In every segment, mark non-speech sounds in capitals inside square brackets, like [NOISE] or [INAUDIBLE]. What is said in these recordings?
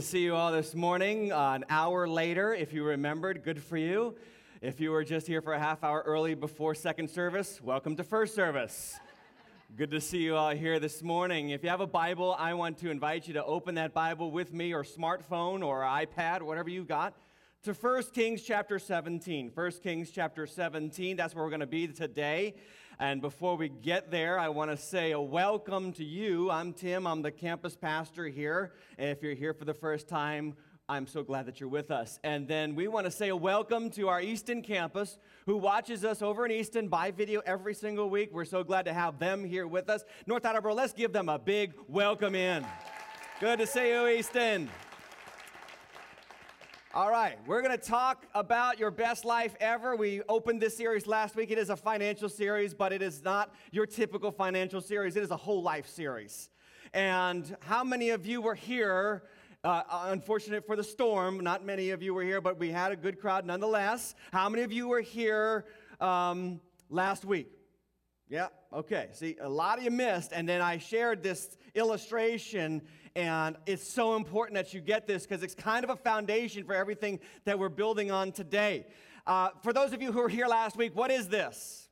To see you all this morning. Uh, an hour later, if you remembered, good for you. If you were just here for a half hour early before second service, welcome to first service. Good to see you all here this morning. If you have a Bible, I want to invite you to open that Bible with me, or smartphone, or iPad, whatever you got, to 1 Kings chapter 17. 1 Kings chapter 17, that's where we're going to be today. And before we get there, I want to say a welcome to you. I'm Tim, I'm the campus pastor here. If you're here for the first time, I'm so glad that you're with us. And then we want to say a welcome to our Easton campus who watches us over in Easton by video every single week. We're so glad to have them here with us. North Attleboro, let's give them a big welcome in. Good to see you, Easton. All right, we're going to talk about your best life ever. We opened this series last week. It is a financial series, but it is not your typical financial series, it is a whole life series. And how many of you were here? Uh, unfortunate for the storm, not many of you were here, but we had a good crowd nonetheless. How many of you were here um, last week? Yeah, okay. See, a lot of you missed, and then I shared this illustration and it's so important that you get this because it's kind of a foundation for everything that we're building on today. Uh, for those of you who were here last week, what is this?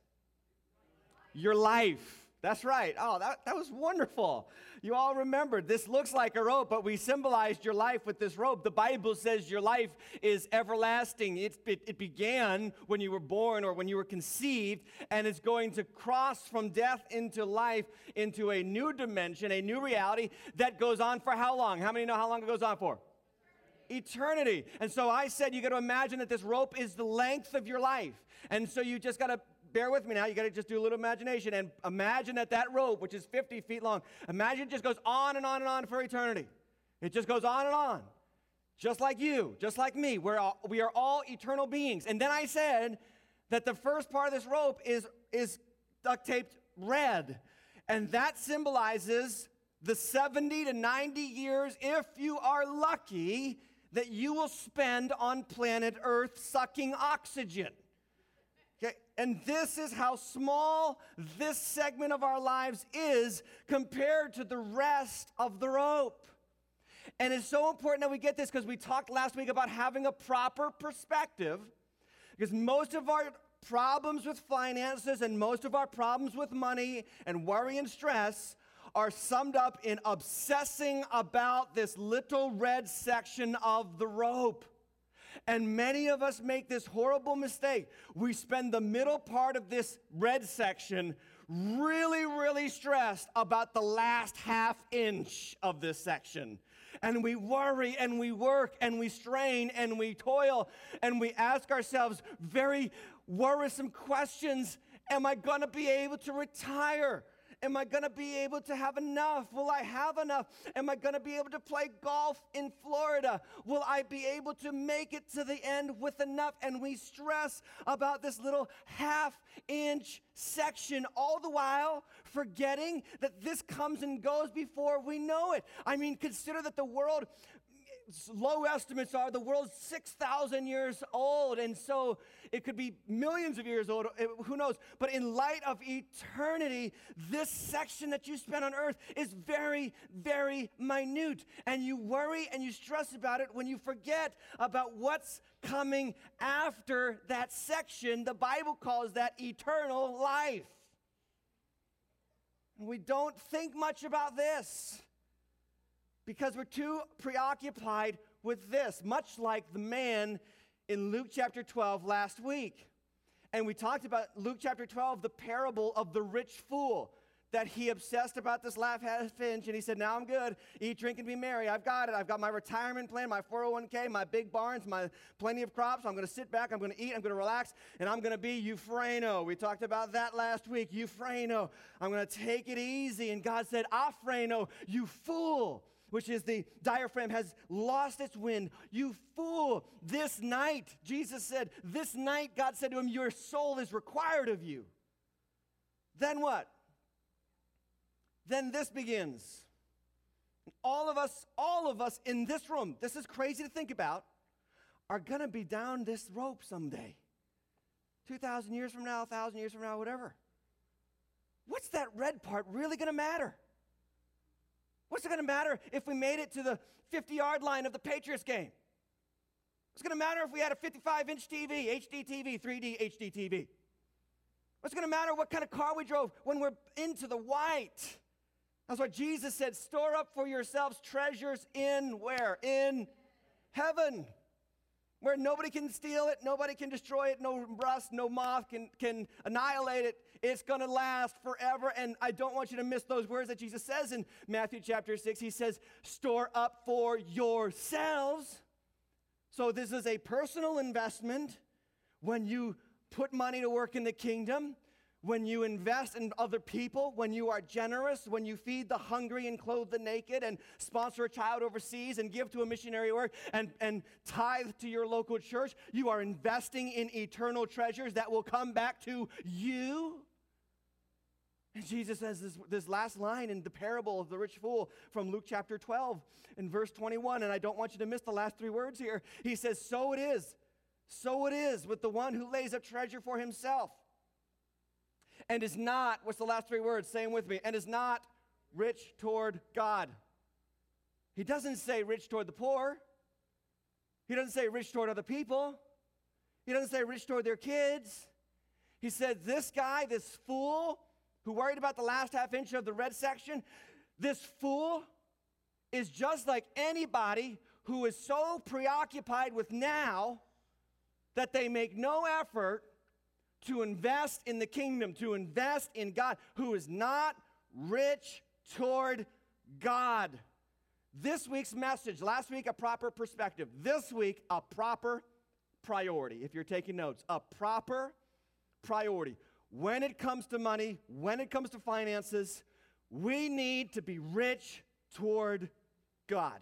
Your life. That's right. Oh, that, that was wonderful. You all remembered. This looks like a rope, but we symbolized your life with this rope. The Bible says your life is everlasting. It, it, it, began when you were born or when you were conceived, and it's going to cross from death into life into a new dimension, a new reality that goes on for how long? How many know how long it goes on for? Eternity. And so I said you got to imagine that this rope is the length of your life. And so you just got to bear with me now. You got to just do a little imagination and imagine that that rope, which is 50 feet long, imagine it just goes on and on and on for eternity. It just goes on and on. Just like you, just like me. We're all, we are all eternal beings. And then I said that the first part of this rope is, is duct taped red. And that symbolizes the 70 to 90 years, if you are lucky, that you will spend on planet Earth sucking oxygen. And this is how small this segment of our lives is compared to the rest of the rope. And it's so important that we get this because we talked last week about having a proper perspective. Because most of our problems with finances and most of our problems with money and worry and stress are summed up in obsessing about this little red section of the rope. And many of us make this horrible mistake. We spend the middle part of this red section really, really stressed about the last half inch of this section. And we worry and we work and we strain and we toil and we ask ourselves very worrisome questions Am I gonna be able to retire? Am I going to be able to have enough? Will I have enough? Am I going to be able to play golf in Florida? Will I be able to make it to the end with enough? And we stress about this little half inch section, all the while forgetting that this comes and goes before we know it. I mean, consider that the world low estimates are the world's 6,000 years old, and so it could be millions of years old, eh, who knows. But in light of eternity, this section that you spend on earth is very, very minute. And you worry and you stress about it when you forget about what's coming after that section. The Bible calls that eternal life. And We don't think much about this because we're too preoccupied with this, much like the man in Luke chapter 12 last week. And we talked about Luke chapter 12, the parable of the rich fool, that he obsessed about this laugh half inch and he said, Now I'm good. Eat, drink, and be merry. I've got it. I've got my retirement plan, my 401k, my big barns, my plenty of crops. I'm going to sit back, I'm going to eat, I'm going to relax, and I'm going to be Euphrano. We talked about that last week. Euphrano. I'm going to take it easy. And God said, Aphrano, you fool which is the diaphragm, has lost its wind. You fool, this night, Jesus said, this night, God said to him, Your soul is required of you. Then what? Then this begins. All of us, all of us in this room, this is crazy to think about, are going to be down this rope someday. 2,000 years from now, 1,000 years from now, whatever. What's that red part really going to matter? What's it going to matter if we made it to the 50 yard line of the Patriots game? What's going to matter if we had a 55 inch TV, HD TV, 3D HD TV? What's going to matter what kind of car we drove when we're into the white? That's what Jesus said, store up for yourselves treasures in where? In heaven. Where nobody can steal it, nobody can destroy it, no rust, no moth can, can annihilate it. It's going to last forever. And I don't want you to miss those words that Jesus says in Matthew chapter 6. He says, store up for yourselves. So this is a personal investment when you put money to work in the kingdom when you invest in other people, when you are generous, when you feed the hungry and clothe the naked, and sponsor a child overseas and give to a missionary work and, and tithe to your local church, you are investing in eternal treasures that will come back to you. And Jesus says this, this last line in the parable of the rich fool from Luke chapter 12 in verse 21, and I don't want you to miss the last three words here. He says, So it is, so it is with the one who lays up treasure for himself and is not, what's the last three words? Them with me, and is not rich toward God. He doesn't say rich toward the poor. He doesn't say rich toward other people. He doesn't say rich toward their kids. He said, This guy, this fool, who worried about the last half inch of the red section, this fool is just like anybody who is so preoccupied with now that they make no effort to invest in the kingdom, to invest in God, who is not rich toward God. This week's message, last week, a proper perspective. This week, a proper priority. If you're taking notes, a proper priority. When it comes to money, when it comes to finances, we need to be rich toward God.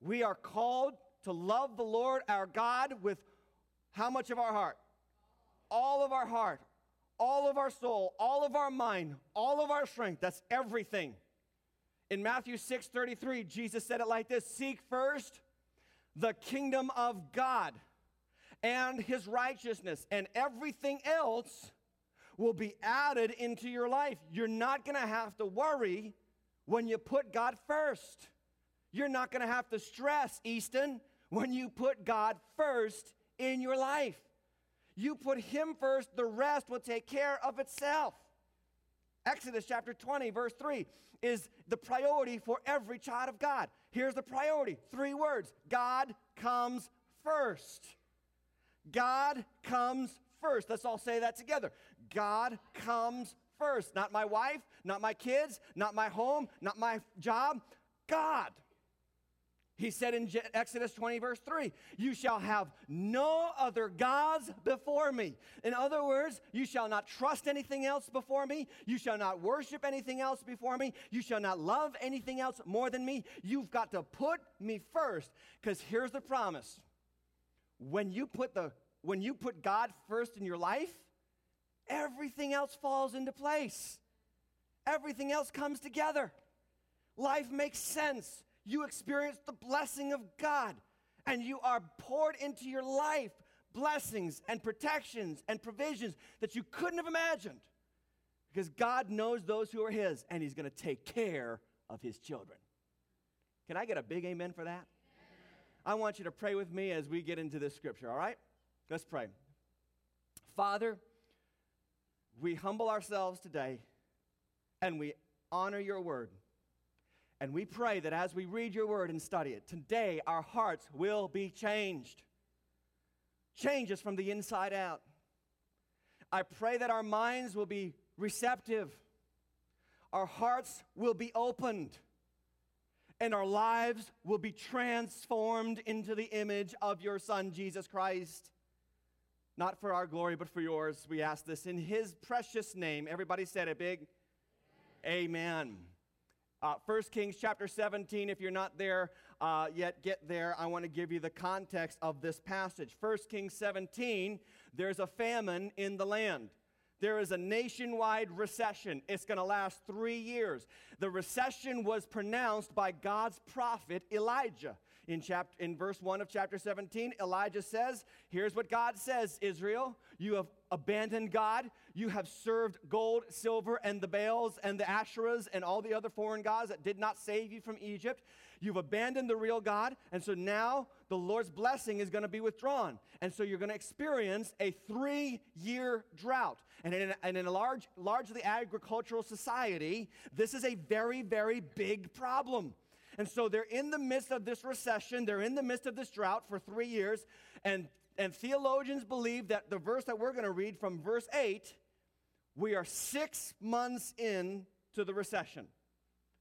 We are called to love the Lord our God with how much of our heart? all of our heart, all of our soul, all of our mind, all of our strength. That's everything. In Matthew 6 33, Jesus said it like this Seek first the kingdom of God and his righteousness, and everything else will be added into your life. You're not going to have to worry when you put God first. You're not going to have to stress, Easton, when you put God first in your life. You put him first, the rest will take care of itself. Exodus chapter 20, verse 3 is the priority for every child of God. Here's the priority three words God comes first. God comes first. Let's all say that together. God comes first. Not my wife, not my kids, not my home, not my job. God. He said in Exodus 20, verse 3, You shall have no other gods before me. In other words, you shall not trust anything else before me. You shall not worship anything else before me. You shall not love anything else more than me. You've got to put me first. Because here's the promise when you, put the, when you put God first in your life, everything else falls into place, everything else comes together. Life makes sense you experience the blessing of God and you are poured into your life blessings and protections and provisions that you couldn't have imagined because God knows those who are His and He's going to take care of His children. Can I get a big amen for that? I want you to pray with me as we get into this scripture, all right? Let's pray. Father, we humble ourselves today and we honor your word. And we pray that as we read your word and study it, today our hearts will be changed. Change us from the inside out. I pray that our minds will be receptive, our hearts will be opened, and our lives will be transformed into the image of your Son, Jesus Christ. Not for our glory, but for yours. We ask this in his precious name. Everybody said it big. Amen. Uh, 1 Kings chapter 17, if you're not there uh, yet, get there. I want to give you the context of this passage. 1 Kings 17, there's a famine in the land. There is a nationwide recession. It's going to last three years. The recession was pronounced by God's prophet Elijah. In, chapter, in verse 1 of chapter 17, Elijah says, Here's what God says Israel, you have abandoned God. You have served gold, silver, and the Baals and the Asherahs and all the other foreign gods that did not save you from Egypt. You've abandoned the real God. And so now the Lord's blessing is going to be withdrawn. And so you're going to experience a three year drought. And in, a, and in a large, largely agricultural society, this is a very, very big problem. And so they're in the midst of this recession, they're in the midst of this drought for three years. And, and theologians believe that the verse that we're going to read from verse 8, we are six months in to the recession.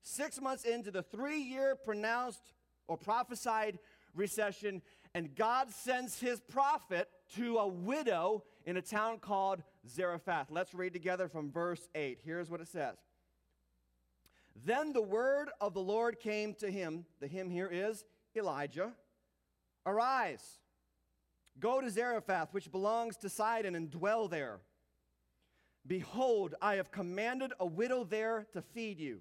Six months into the three year pronounced or prophesied recession, and God sends his prophet to a widow in a town called Zarephath. Let's read together from verse 8. Here's what it says. Then the word of the Lord came to him. The him here is Elijah. Arise, go to Zarephath, which belongs to Sidon, and dwell there. Behold, I have commanded a widow there to feed you.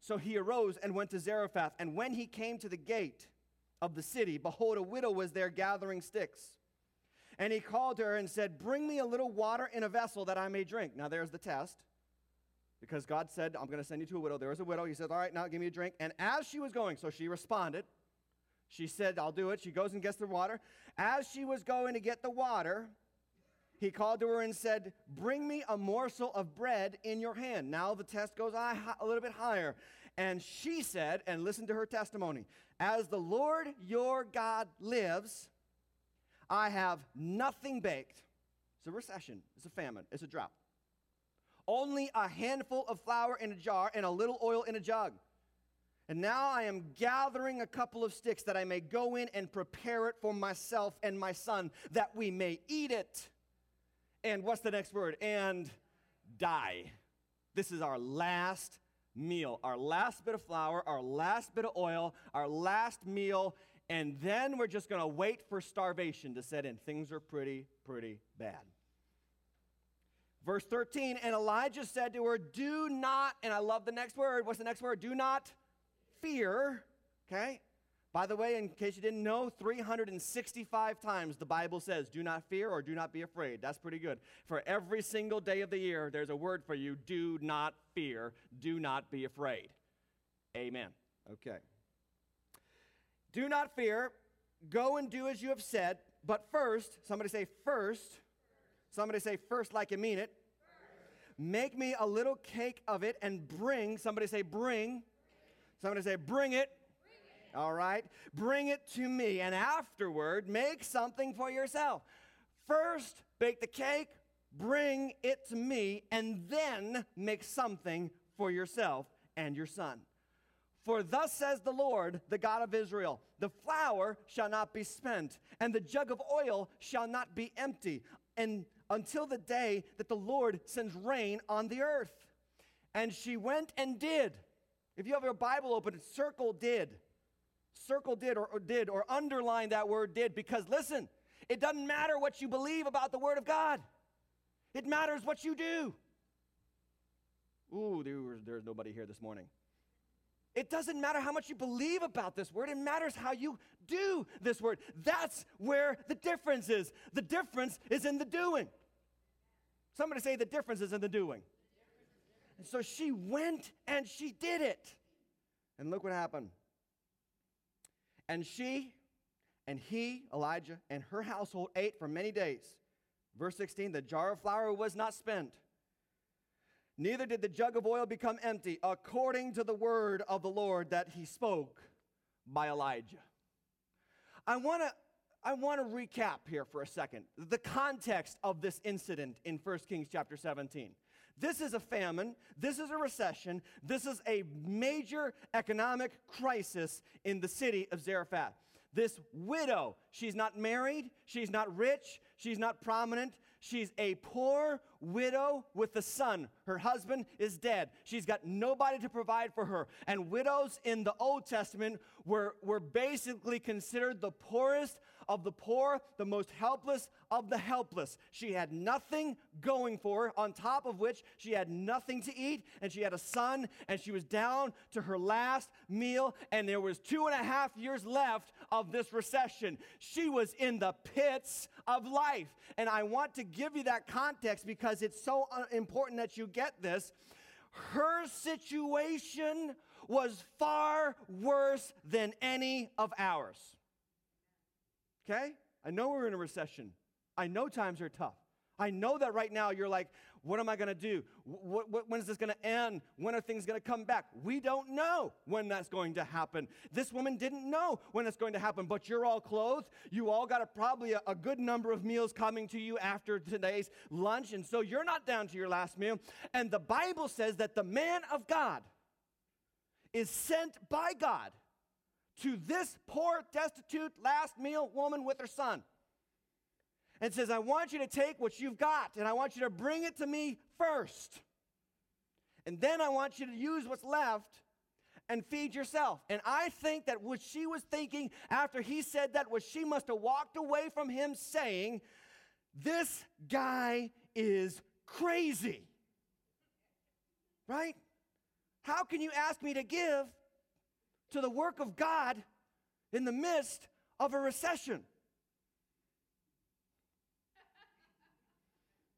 So he arose and went to Zarephath. And when he came to the gate of the city, behold, a widow was there gathering sticks. And he called her and said, Bring me a little water in a vessel that I may drink. Now there's the test because God said, I'm going to send you to a widow. There was a widow. He said, All right, now give me a drink. And as she was going, so she responded. She said, I'll do it. She goes and gets the water. As she was going to get the water, he called to her and said, Bring me a morsel of bread in your hand. Now the test goes a little bit higher. And she said, and listen to her testimony As the Lord your God lives, I have nothing baked. It's a recession, it's a famine, it's a drought only a handful of flour in a jar and a little oil in a jug. And now I am gathering a couple of sticks that I may go in and prepare it for myself and my son, that we may eat it. And what's the next word? And die. This is our last meal, our last bit of flour, our last bit of oil, our last meal, and then we're just gonna wait for starvation to set in. Things are pretty, pretty bad. Verse 13, and Elijah said to her, Do not, and I love the next word. What's the next word? Do not fear. Okay? By the way, in case you didn't know, 365 times the Bible says, Do not fear or do not be afraid. That's pretty good. For every single day of the year, there's a word for you do not fear, do not be afraid. Amen. Okay. Do not fear. Go and do as you have said. But first, somebody say, first Somebody say, first like you mean it. Make me a little cake of it and bring, somebody say, bring. Somebody say, bring it. All right. Bring it to me. And afterward, make something for yourself. First, bake the cake, bring it to me, and then make something for yourself and your son. For thus says the Lord, the God of Israel the flour shall not be spent, and the jug of oil shall not be empty, and until the day that the Lord sends rain on the earth. And she went and did. If you have your Bible open, circle did. Circle did or, or did or underline that word did because listen, it doesn't matter what you believe about the Word of God. It matters what you do. Ooh, there, there's nobody here this morning. It doesn't matter how much you believe about this word, it matters how you do this word. That's where the difference is. The difference is in the doing. Somebody say the difference is in the doing. And so she went and she did it. And look what happened. And she and he, Elijah, and her household ate for many days. Verse 16 the jar of flour was not spent Neither did the jug of oil become empty, according to the word of the Lord that he spoke by Elijah. I want to I want to recap here for a second the context of this incident in 1 Kings chapter 17. This is a famine, this is a recession, this is a major economic crisis in the city of Zarephath. This widow, she's not married, she's not rich, she's not prominent, she's a poor widow with a son. Her husband is dead. She's got nobody to provide for her. And widows in the Old Testament were, were basically considered the poorest of the poor, the most helpless of the helpless. She had nothing going for her, on top of which she had nothing to eat, and she had a son, and she was down to her last meal, and there was two and a half years left of this recession. She was in the pits of life. And I want to give you that context because it's so uh, important that you get this. Her situation was far worse than any of ours. Okay? I know we're in a recession. I know times are tough. I know that right now you're like, what am I going to do? When is this going to end? When are things going to come back? We don't know when that's going to happen. This woman didn't know when it's going to happen, but you're all clothed. You all got a, probably a, a good number of meals coming to you after today's lunch, and so you're not down to your last meal. And the Bible says that the man of God is sent by God to this poor, destitute, last meal woman with her son and says, I want you to take what you've got and I want you to bring it to me first. And then I want you to use what's left and feed yourself. And I think that what she was thinking after he said that was she must have walked away from him saying, This guy is crazy. Right? How can you ask me to give to the work of God in the midst of a recession?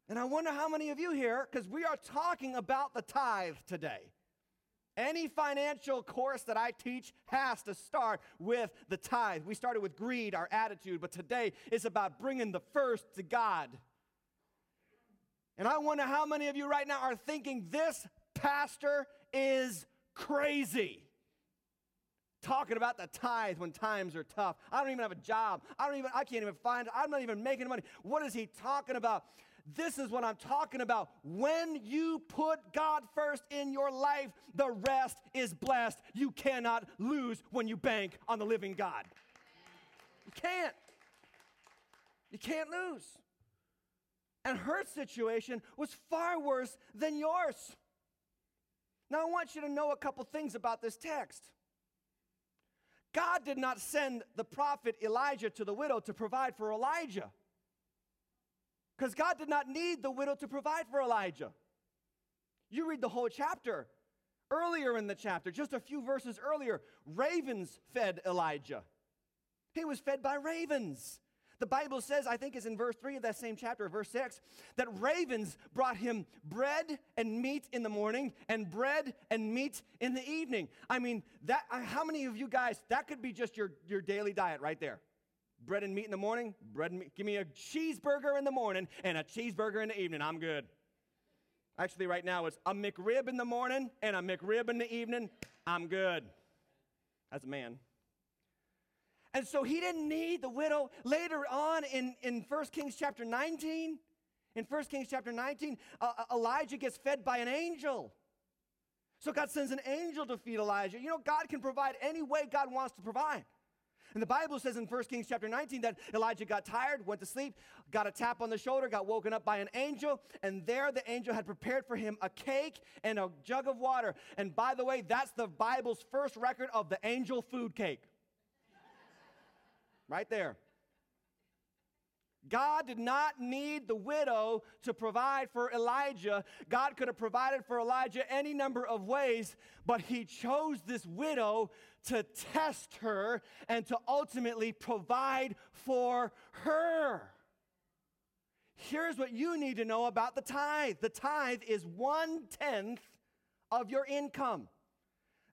And I wonder how many of you here, because we are talking about the tithe today. Any financial course that I teach has to start with the tithe. We started with greed, our attitude, but today is about bringing the first to God. And I wonder how many of you right now are thinking this pastor is crazy. Talking about the tithe when times are tough. I don't even have a job. I don't even I can't even find. I'm not even making money. What is he talking about? This is what I'm talking about. When you put God first in your life, the rest is blessed. You cannot lose when you bank on the living God. You can't. You can't lose. And her situation was far worse than yours. Now, I want you to know a couple things about this text. God did not send the prophet Elijah to the widow to provide for Elijah. Because God did not need the widow to provide for Elijah. You read the whole chapter. Earlier in the chapter, just a few verses earlier, ravens fed Elijah. He was fed by ravens. The Bible says, I think it's in verse 3 of that same chapter, verse 6, that ravens brought him bread and meat in the morning and bread and meat in the evening. I mean, that how many of you guys, that could be just your, your daily diet right there bread and meat in the morning, bread and meat. Give me a cheeseburger in the morning and a cheeseburger in the evening. I'm good. Actually, right now it's a McRib in the morning and a McRib in the evening. I'm good. As a man. And so he didn't need the widow. Later on in, in 1 Kings chapter 19, in 1 Kings chapter 19, uh, uh, Elijah gets fed by an angel. So God sends an angel to feed Elijah. You know, God can provide any way God wants to provide. And the Bible says in 1 Kings chapter 19 that Elijah got tired, went to sleep, got a tap on the shoulder, got woken up by an angel, and there the angel had prepared for him a cake and a jug of water. And by the way, that's the Bible's first record of the angel food cake. Right there. God did not need the widow to provide for Elijah. God could have provided for Elijah any number of ways, but he chose this widow to test her and to ultimately provide for her. Here's what you need to know about the tithe the tithe is one tenth of your income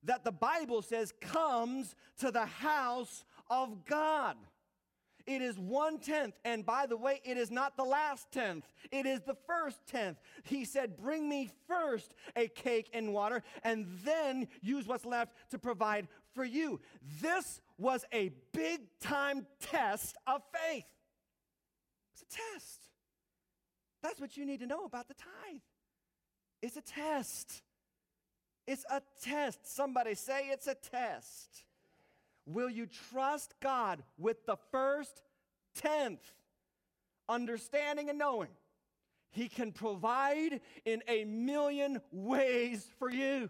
that the Bible says comes to the house of God. It is one tenth. And by the way, it is not the last tenth, it is the first tenth. He said, Bring me first a cake and water, and then use what's left to provide for you. This was a big time test of faith. It's a test. That's what you need to know about the tithe. It's a test. It's a test. Somebody say it's a test. Will you trust God with the first tenth? Understanding and knowing He can provide in a million ways for you.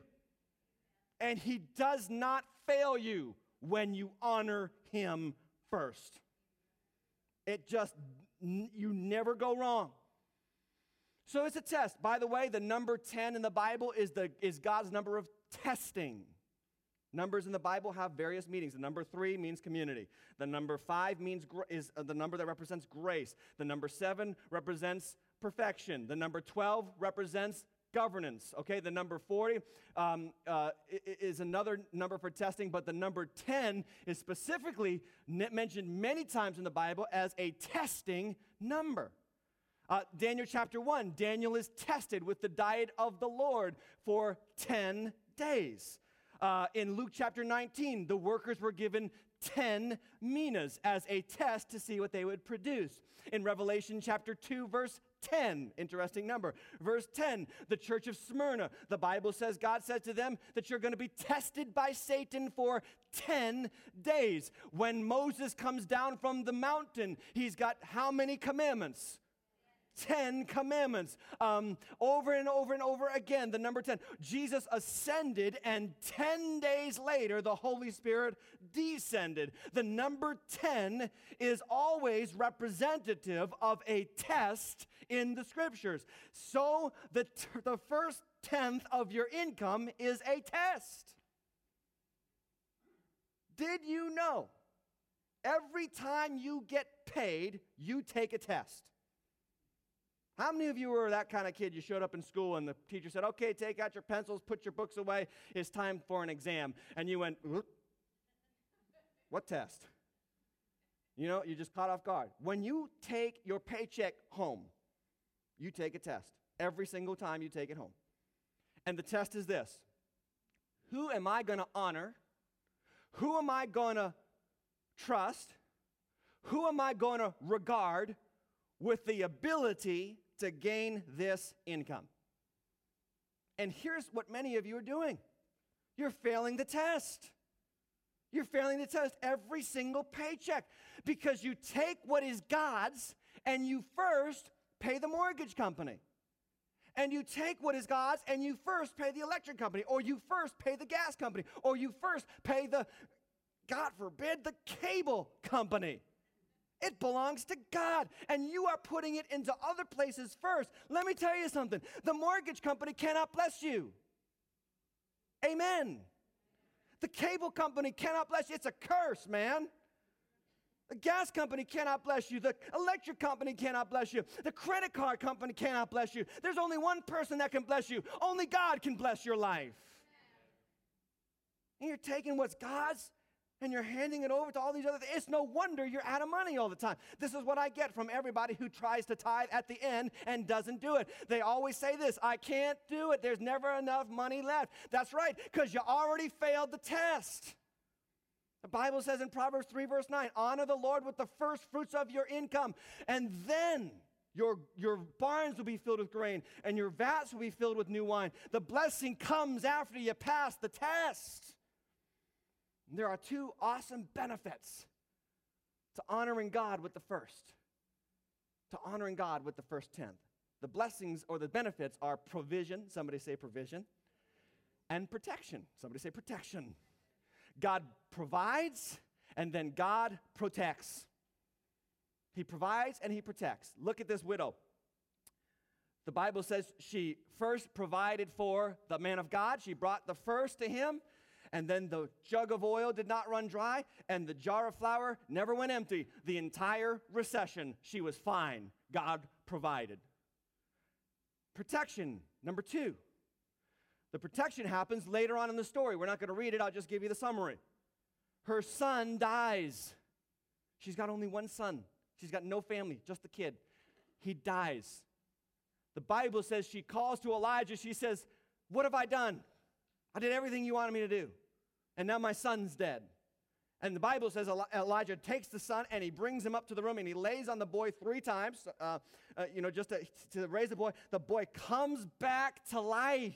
And He does not fail you when you honor Him first. It just, you never go wrong. So it's a test. By the way, the number 10 in the Bible is, the, is God's number of testing. Numbers in the Bible have various meanings. The number three means community. The number five means is uh, the number that represents grace. The number seven represents perfection. The number 12 represents governance. Okay, the number 40 um, uh, is another number for testing, but the number 10 is specifically mentioned many times in the Bible as a testing number. Uh, Daniel chapter 1, Daniel is tested with the diet of the Lord for 10 days. Uh, in Luke chapter 19, the workers were given 10 minas as a test to see what they would produce. In Revelation chapter 2, verse 10, interesting number. Verse 10, the church of Smyrna, the Bible says, God says to them that you're going to be tested by Satan for 10 days. When Moses comes down from the mountain, he's got how many commandments? 10 commandments. Um, over and over and over again, the number 10. Jesus ascended, and 10 days later, the Holy Spirit descended. The number 10 is always representative of a test in the scriptures. So the, t- the first tenth of your income is a test. Did you know? Every time you get paid, you take a test. How many of you were that kind of kid? You showed up in school and the teacher said, Okay, take out your pencils, put your books away. It's time for an exam. And you went, What test? You know, you're just caught off guard. When you take your paycheck home, you take a test every single time you take it home. And the test is this Who am I going to honor? Who am I going to trust? Who am I going to regard with the ability to gain this income. And here's what many of you are doing you're failing the test. You're failing the test every single paycheck because you take what is God's and you first pay the mortgage company. And you take what is God's and you first pay the electric company, or you first pay the gas company, or you first pay the, God forbid, the cable company. It belongs to God, and you are putting it into other places first. Let me tell you something the mortgage company cannot bless you. Amen. The cable company cannot bless you. It's a curse, man. The gas company cannot bless you. The electric company cannot bless you. The credit card company cannot bless you. There's only one person that can bless you. Only God can bless your life. And you're taking what's God's and you're handing it over to all these other things. It's no wonder you're out of money all the time. This is what I get from everybody who tries to tithe at the end and doesn't do it. They always say this I can't do it. There's never enough money left. That's right, because you already failed the test. The Bible says in Proverbs 3, verse 9, honor the Lord with the first fruits of your income, and then your, your barns will be filled with grain, and your vats will be filled with new wine. The blessing comes after you pass the test. There are two awesome benefits to honoring God with the first, to honoring God with the first tenth. The blessings or the benefits are provision, somebody say provision, and protection. Somebody say protection. God provides and then God protects. He provides and he protects. Look at this widow. The Bible says she first provided for the man of God. She brought the first to him and then the jug of oil did not run dry, and the jar of flour never went empty. The entire recession, she was fine. God provided. Protection, number two. The protection happens later on in the story. We're not going to read it, I'll just give you the summary. Her son dies. She's got only one son, she's got no family, just the kid. He dies. The Bible says she calls to Elijah. She says, What have I done? I did everything you wanted me to do, and now my son's dead. And the Bible says Elijah takes the son and he brings him up to the room and he lays on the boy three times, uh, uh, you know, just to, to raise the boy. The boy comes back to life.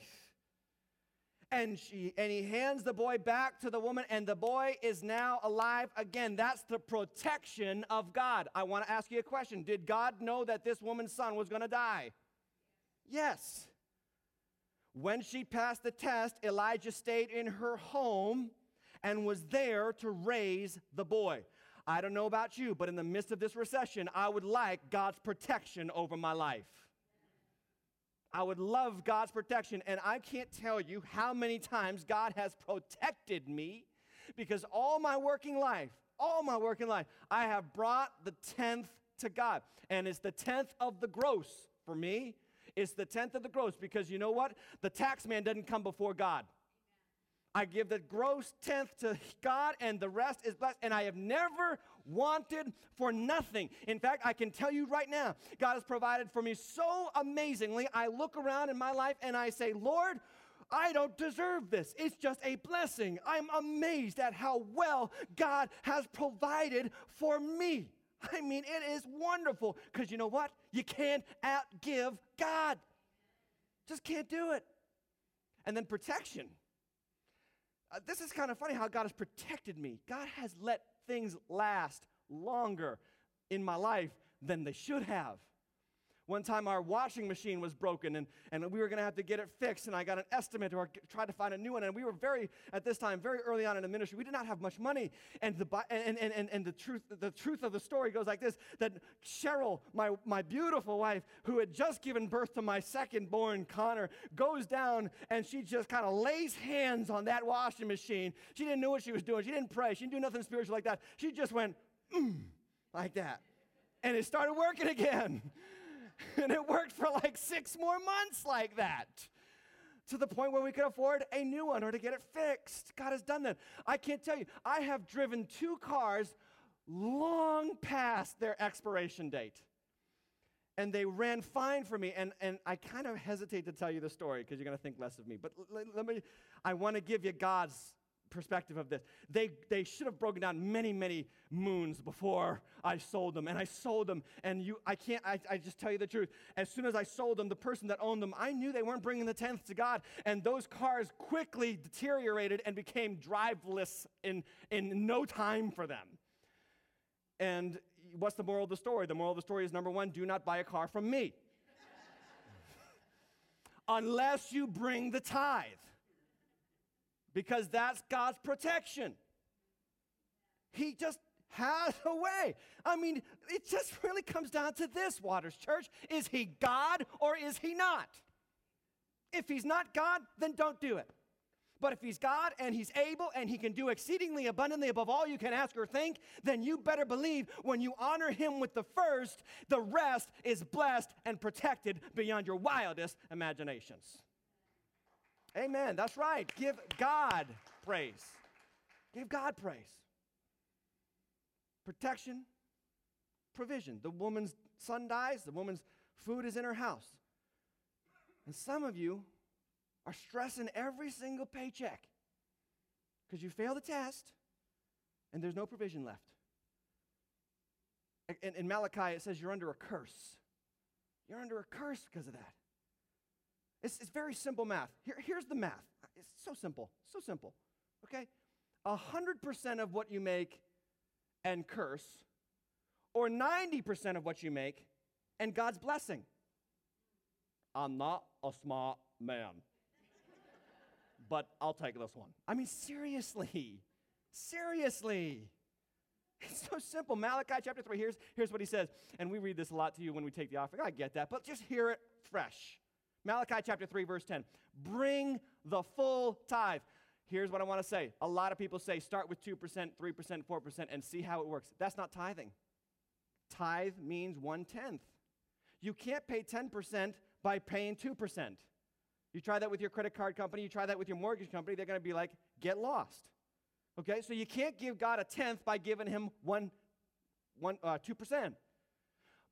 And, she, and he hands the boy back to the woman, and the boy is now alive again. That's the protection of God. I want to ask you a question Did God know that this woman's son was going to die? Yes. When she passed the test, Elijah stayed in her home and was there to raise the boy. I don't know about you, but in the midst of this recession, I would like God's protection over my life. I would love God's protection. And I can't tell you how many times God has protected me because all my working life, all my working life, I have brought the tenth to God. And it's the tenth of the gross for me. It's the tenth of the gross because you know what? The tax man doesn't come before God. I give the gross tenth to God, and the rest is blessed. And I have never wanted for nothing. In fact, I can tell you right now, God has provided for me so amazingly. I look around in my life and I say, Lord, I don't deserve this. It's just a blessing. I'm amazed at how well God has provided for me. I mean, it is wonderful because you know what? You can't outgive God. Just can't do it. And then protection. Uh, this is kind of funny how God has protected me. God has let things last longer in my life than they should have. One time our washing machine was broken and, and we were going to have to get it fixed, and I got an estimate or tried to find a new one. And we were very, at this time, very early on in the ministry, we did not have much money. And the, and, and, and, and the, truth, the truth of the story goes like this that Cheryl, my, my beautiful wife, who had just given birth to my second born, Connor, goes down and she just kind of lays hands on that washing machine. She didn't know what she was doing. She didn't pray. She didn't do nothing spiritual like that. She just went, mm, like that. And it started working again. [LAUGHS] and it worked for like six more months like that to the point where we could afford a new one or to get it fixed. God has done that. I can't tell you, I have driven two cars long past their expiration date. And they ran fine for me. And, and I kind of hesitate to tell you the story because you're going to think less of me. But l- let me, I want to give you God's perspective of this. They, they should have broken down many, many moons before I sold them. And I sold them. And you, I can't, I, I just tell you the truth. As soon as I sold them, the person that owned them, I knew they weren't bringing the tenth to God. And those cars quickly deteriorated and became driveless in, in no time for them. And what's the moral of the story? The moral of the story is number one, do not buy a car from me. [LAUGHS] Unless you bring the tithe because that's God's protection. He just has a way. I mean, it just really comes down to this, Waters Church. Is he God or is he not? If he's not God, then don't do it. But if he's God and he's able and he can do exceedingly abundantly above all you can ask or think, then you better believe when you honor him with the first, the rest is blessed and protected beyond your wildest imaginations. Amen. That's right. Give God praise. Give God praise. Protection, provision. The woman's son dies, the woman's food is in her house. And some of you are stressing every single paycheck because you failed the test and there's no provision left. In, in Malachi, it says you're under a curse. You're under a curse because of that. It's, it's very simple math. Here, here's the math. It's so simple, so simple. Okay? 100% of what you make and curse, or 90% of what you make and God's blessing. I'm not a smart man, but I'll take this one. I mean, seriously, seriously. It's so simple. Malachi chapter 3, here's, here's what he says. And we read this a lot to you when we take the offering. I get that, but just hear it fresh. Malachi chapter 3, verse 10. Bring the full tithe. Here's what I want to say. A lot of people say start with 2%, 3%, 4%, and see how it works. That's not tithing. Tithe means one tenth. You can't pay 10% by paying 2%. You try that with your credit card company, you try that with your mortgage company, they're going to be like, get lost. Okay, so you can't give God a tenth by giving him one, one, uh, 2%.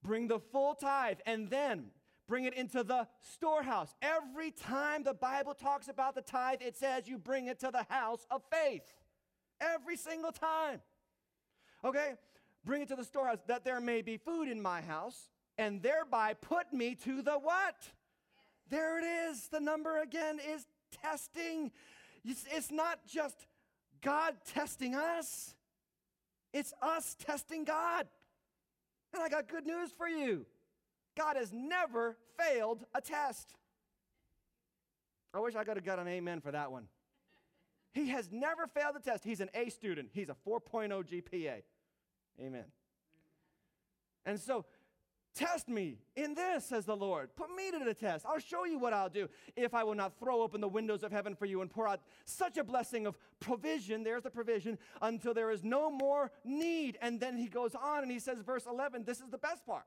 Bring the full tithe, and then bring it into the storehouse. Every time the Bible talks about the tithe, it says you bring it to the house of faith. Every single time. Okay? Bring it to the storehouse that there may be food in my house, and thereby put me to the what? There it is. The number again is testing. It's not just God testing us, it's us testing God. And I got good news for you. God has never failed a test. I wish I could have got an amen for that one. He has never failed a test. He's an A student, he's a 4.0 GPA. Amen. And so, test me in this, says the Lord. Put me to the test. I'll show you what I'll do if I will not throw open the windows of heaven for you and pour out such a blessing of provision. There's the provision until there is no more need. And then he goes on and he says, verse 11, this is the best part.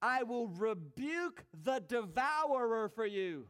I will rebuke the devourer for you.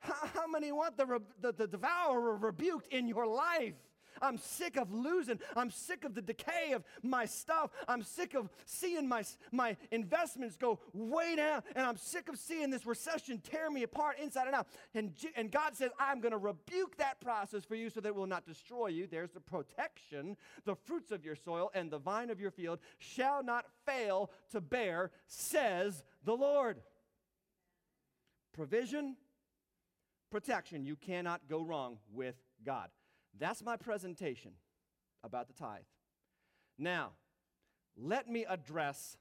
How, many want the, the, the devourer rebuked in your life? I'm sick of losing. I'm sick of the decay of my stuff. I'm sick of seeing my, my investments go way down. And I'm sick of seeing this recession tear me apart inside and out. And, and God says, I'm going to rebuke that process for you so that it will not destroy you. There's the protection. The fruits of your soil and the vine of your field shall not fail to bear, says the Lord. Provision, protection. You cannot go wrong with God. That's my presentation about the tithe. Now, let me address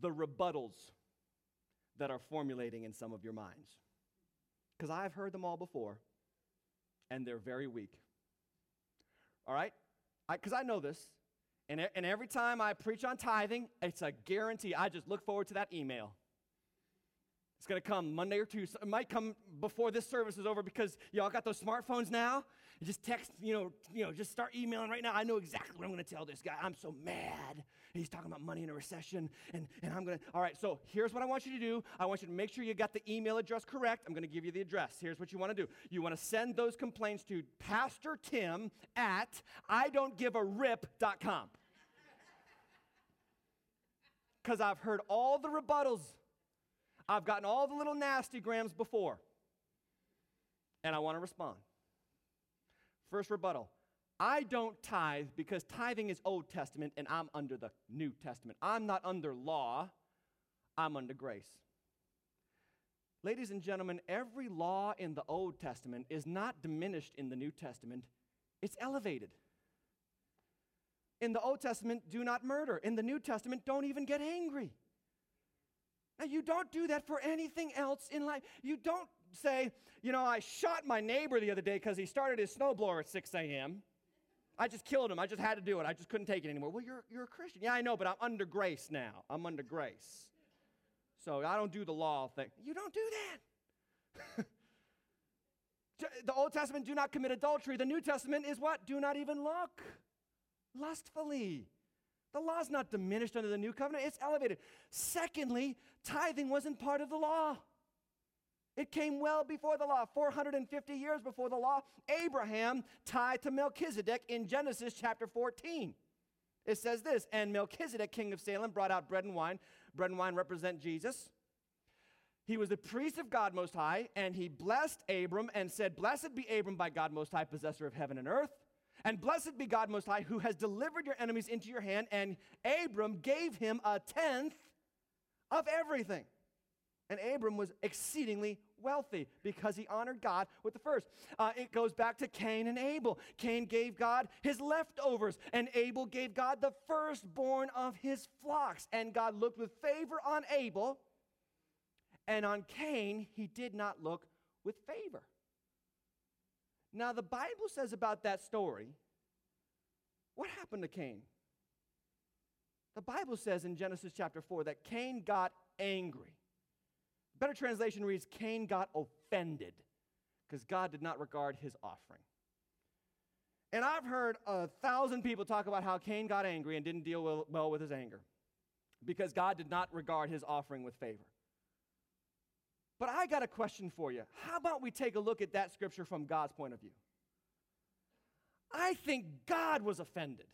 the rebuttals that are formulating in some of your minds. Because I've heard them all before, and they're very weak. All right? Because I, I, know this. And, and every time I preach on tithing, it's a guarantee. I just look forward to that email. It's going to come Monday or Tuesday. It might come before this service is over because y'all got those smartphones now. You just text, you know, you know, just start emailing right now. I know exactly what I'm going to tell this guy. I'm so mad. He's talking about money in a recession, and, and I'm going to. All right, so here's what I want you to do. I want you to make sure you got the email address correct. I'm going to give you the address. Here's what you want to do. You want to send those complaints to Pastor Tim at I don't give a. Because I've heard all the rebuttals I've gotten all the little nasty grams before, and I want to respond. First rebuttal I don't tithe because tithing is Old Testament and I'm under the New Testament. I'm not under law, I'm under grace. Ladies and gentlemen, every law in the Old Testament is not diminished in the New Testament, it's elevated. In the Old Testament, do not murder. In the New Testament, don't even get angry. Now, you don't do that for anything else in life. You don't say, you know, I shot my neighbor the other day because he started his snowblower at 6 a.m. I just killed him. I just had to do it. I just couldn't take it anymore. Well, you're, you're a Christian. Yeah, I know, but I'm under grace now. I'm under grace. So I don't do the law thing. You don't do that. [LAUGHS] the Old Testament, do not commit adultery. The New Testament is what? Do not even look lustfully. The law is not diminished under the new covenant, it's elevated. Secondly, tithing wasn't part of the law. It came well before the law, 450 years before the law. Abraham tied to Melchizedek in Genesis chapter 14. It says this, and Melchizedek, king of Salem, brought out bread and wine. Bread and wine represent Jesus. He was the priest of God Most High, and he blessed Abram and said, Blessed be Abram by God Most High, possessor of heaven and earth. And blessed be God Most High, who has delivered your enemies into your hand. And Abram gave him a tenth of everything. And Abram was exceedingly wealthy because he honored God with the first. Uh, it goes back to Cain and Abel. Cain gave God his leftovers, and Abel gave God the firstborn of his flocks. And God looked with favor on Abel, and on Cain, he did not look with favor. Now, the Bible says about that story, what happened to Cain? The Bible says in Genesis chapter 4 that Cain got angry. Better translation reads Cain got offended because God did not regard his offering. And I've heard a thousand people talk about how Cain got angry and didn't deal well, with his anger because God did not regard his offering with favor. But I got a question for you. How about we take a look at that scripture from God's point of view? I think God was offended.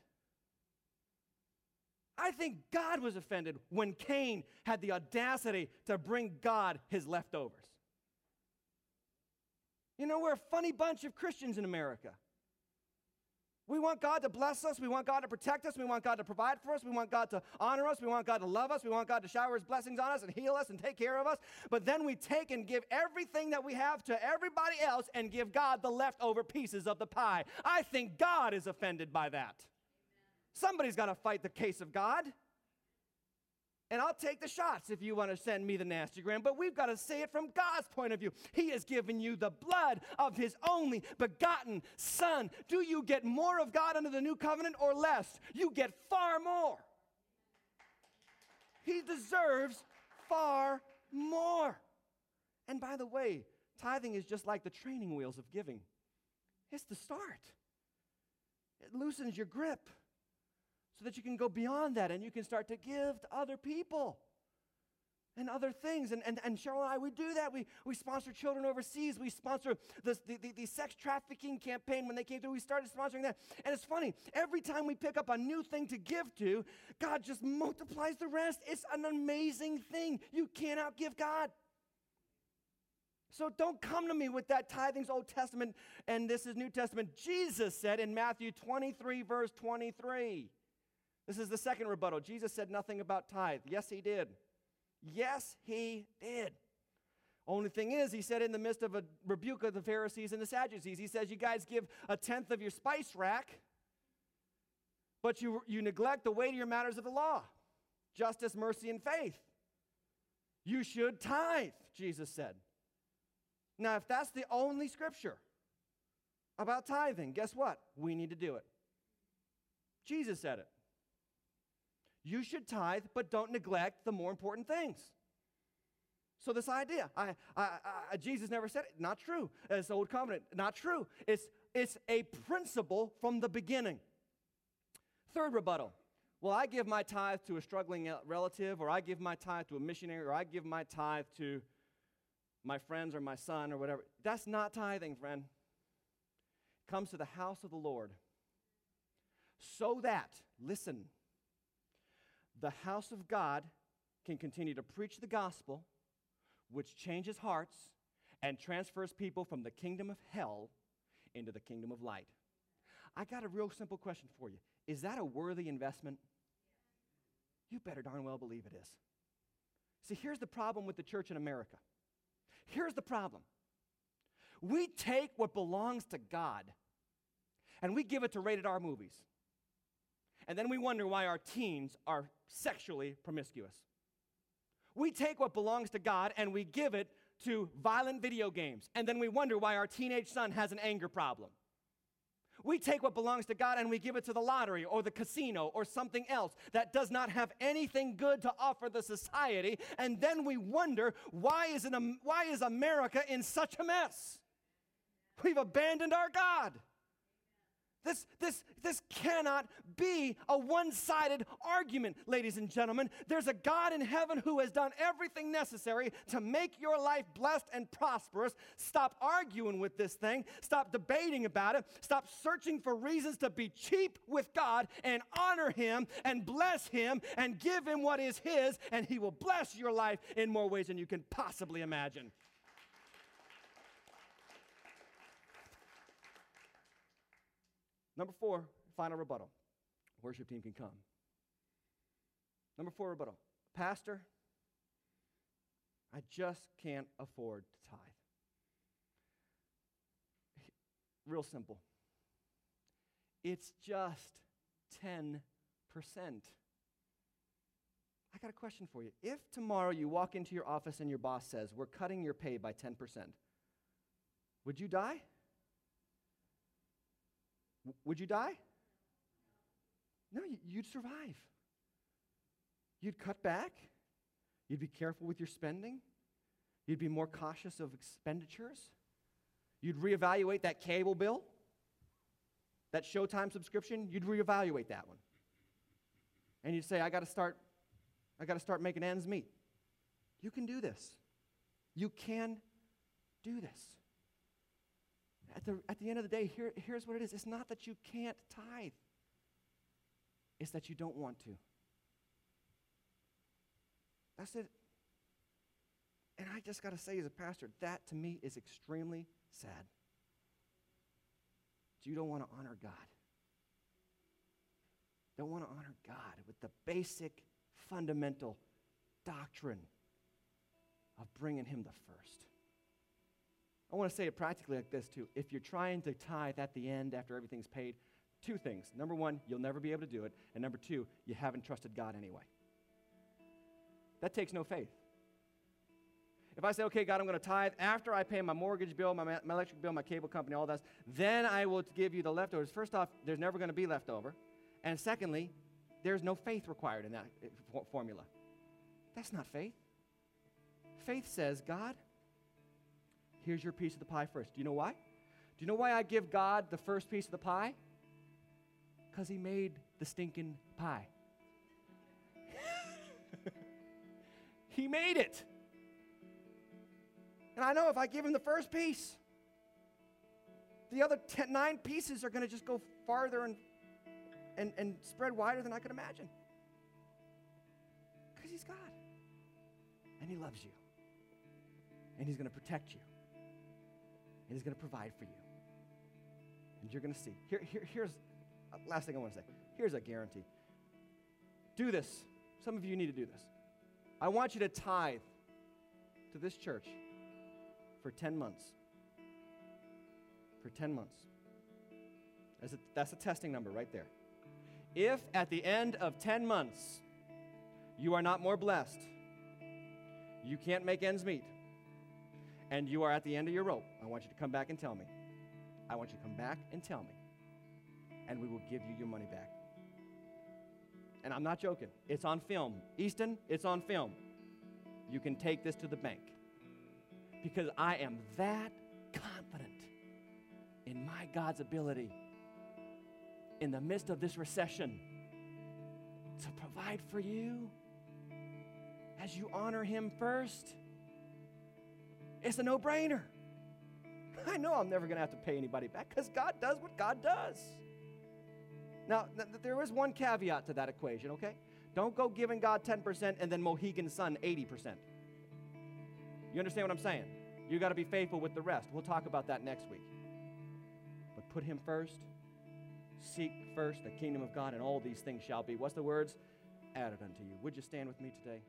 I think God was offended when Cain had the audacity to bring God his leftovers. You know, we're a funny bunch of Christians in America. We want God to bless us. We want God to protect us. We want God to provide for us. We want God to honor us. We want God to love us. We want God to shower His blessings on us and heal us and take care of us. But then we take and give everything that we have to everybody else and give God the leftover pieces of the pie. I think God is offended by that. Somebody's got to fight the case of God. And I'll take the shots if you want to send me the nastygram, but we've got to say it from God's point of view. He has given you the blood of His only begotten Son. Do you get more of God under the new covenant or less? You get far more. He deserves far more. And by the way, tithing is just like the training wheels of giving, it's the start. It loosens your grip so that you can go beyond that and you can start to give to other people and other things. And, and, and Cheryl and I, we do that. We, we sponsor children overseas. We sponsor the, the, the, sex trafficking campaign when they came through. We started sponsoring that. And it's funny, every time we pick up a new thing to give to, God just multiplies the rest. It's an amazing thing. You can't outgive God. So don't come to me with that tithing's Old Testament and this is New Testament. Jesus said in Matthew 23, verse 23. This is the second rebuttal. Jesus said nothing about tithe. Yes, he did. Yes, he did. Only thing is, he said in the midst of a rebuke of the Pharisees and the Sadducees, he says, You guys give a tenth of your spice rack, but you, you neglect the weightier matters of the law justice, mercy, and faith. You should tithe, Jesus said. Now, if that's the only scripture about tithing, guess what? We need to do it. Jesus said it. You should tithe, but don't neglect the more important things. So this idea, I, I, I, Jesus never said it, not true. It's old covenant, not true. It's, it's a principle from the beginning. Third rebuttal. Well, I give my tithe to a struggling relative, or I give my tithe to a missionary, or I give my tithe to my friends or my son or whatever. That's not tithing, friend. It comes to the house of the Lord. So that, listen, the house of God can continue to preach the gospel, which changes hearts and transfers people from the kingdom of hell into the kingdom of light. I got a real simple question for you. Is that a worthy investment? You better darn well believe it is. See, here's the problem with the church in America. Here's the problem we take what belongs to God and we give it to rated R movies. And then we wonder why our teens are sexually promiscuous. We take what belongs to God and we give it to violent video games. And then we wonder why our teenage son has an anger problem. We take what belongs to God and we give it to the lottery or the casino or something else that does not have anything good to offer the society. And then we wonder why is, it, why is America in such a mess? We've abandoned our God. This, this, this cannot be a one sided argument, ladies and gentlemen. There's a God in heaven who has done everything necessary to make your life blessed and prosperous. Stop arguing with this thing. Stop debating about it. Stop searching for reasons to be cheap with God and honor Him and bless Him and give Him what is His, and He will bless your life in more ways than you can possibly imagine. Number four, final rebuttal. Worship team can come. Number four rebuttal. Pastor, I just can't afford to tithe. Real simple. It's just 10%. I got a question for you. If tomorrow you walk into your office and your boss says, We're cutting your pay by 10%, would you die? Would you die? No, you'd survive. You'd cut back. You'd be careful with your spending. You'd be more cautious of expenditures. You'd reevaluate that cable bill, that Showtime subscription. You'd reevaluate that one. And you'd say, I got to start, I got to start making ends meet. You can do this. You can do this at the, at the end of the day, here, here's what it is it's not that you can't tithe, it's that you don't want to. That's it. And I just got to say, as a pastor, that to me is extremely sad. You don't want to honor God. Don't want to honor God with the basic, fundamental doctrine of bringing Him the first. I want to say it practically like this too. If you're trying to tithe at the end after everything's paid, two things. Number one, you'll never be able to do it. And number two, you haven't trusted God anyway. That takes no faith. If I say, okay, God, I'm going to tithe after I pay my mortgage bill, my, my electric bill, my cable company, all that, then I will give you the leftovers. First off, there's never going to be leftover. And secondly, there's no faith required in that uh, formula. That's not faith. Faith says, God, here's your piece of the pie first. Do you know why? Do you know why I give God the first piece of the pie? Because He made the stinking pie. [LAUGHS] he made it. And I know if I give Him the first piece, the other ten, nine pieces are going to just go farther and, and, and spread wider than I could imagine. Because He's God. And He loves you. And He's going to protect you. And He's going to provide for you. And you're going to see. Here, here, here's uh, last thing I want to say. Here's a guarantee. Do this. Some of you need to do this. I want you to tithe to this church for 10 months. For 10 months. That's a, that's a testing number right there. If at the end of 10 months you are not more blessed, you can't make ends meet, and you are at the end of your rope, I want you to come back and tell me. I want you to come back and tell me, and we will give you your money back. And I'm not joking. It's on film. Easton, it's on film. You can take this to the bank. Because I am that confident in my God's ability in the midst of this recession to provide for you as you honor Him first. It's a no brainer. I know I'm never going to have to pay anybody back because God does what God does. Now, th- there is one caveat to that equation, okay? Don't go giving God 10% and then Mohegan Sun 80%. You understand what I'm saying? You got to be faithful with the rest. We'll talk about that next week. But put Him first. Seek first the kingdom of God, and all these things shall be. What's the words? Added unto you. Would you stand with me today?